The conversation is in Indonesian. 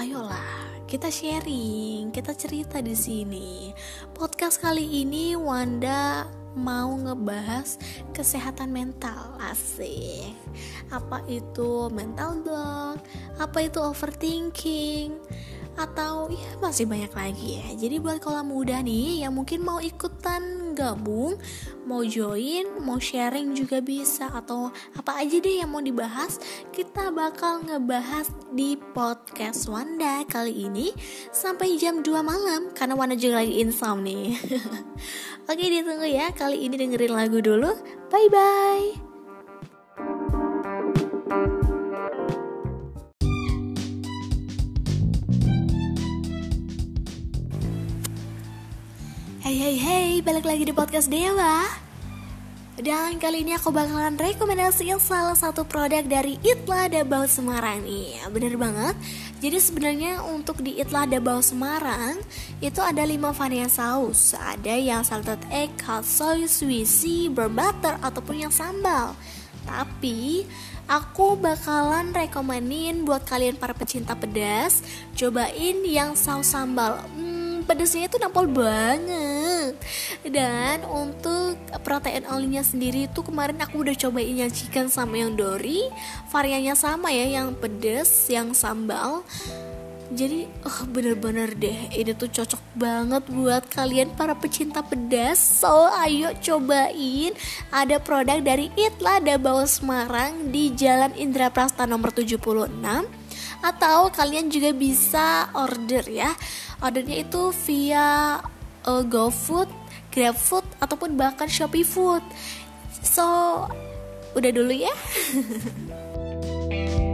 ayolah kita sharing, kita cerita di sini. Podcast kali ini Wanda mau ngebahas kesehatan mental asik. Apa itu mental block? Apa itu overthinking? atau ya masih banyak lagi ya jadi buat kalau muda nih yang mungkin mau ikutan gabung mau join mau sharing juga bisa atau apa aja deh yang mau dibahas kita bakal ngebahas di podcast Wanda kali ini sampai jam 2 malam karena Wanda juga lagi insomnia oke ditunggu ya kali ini dengerin lagu dulu. Bye bye Hey hey hey, balik lagi di podcast Dewa. Dan kali ini aku bakalan rekomendasiin salah satu produk dari Itla Dabau Semarang nih. Bener banget. Jadi sebenarnya untuk di Itla Dabau Semarang Itu ada 5 varian saus. Ada yang salted egg, hot soy, suisi, berbutter, ataupun yang sambal. Tapi aku bakalan rekomenin buat kalian para pecinta pedas Cobain yang saus sambal. Hmm, pedasnya itu nampol banget. Dan untuk protein olinya sendiri itu kemarin aku udah cobain yang chicken sama yang dori variannya sama ya yang pedas yang sambal. Jadi oh, bener-bener deh ini tuh cocok banget buat kalian para pecinta pedas so ayo cobain. Ada produk dari Itla Dabau Semarang di Jalan Indra Prasta nomor 76 atau kalian juga bisa order ya ordernya itu via uh, GoFood, GrabFood ataupun bahkan Shopee Food. So, udah dulu ya.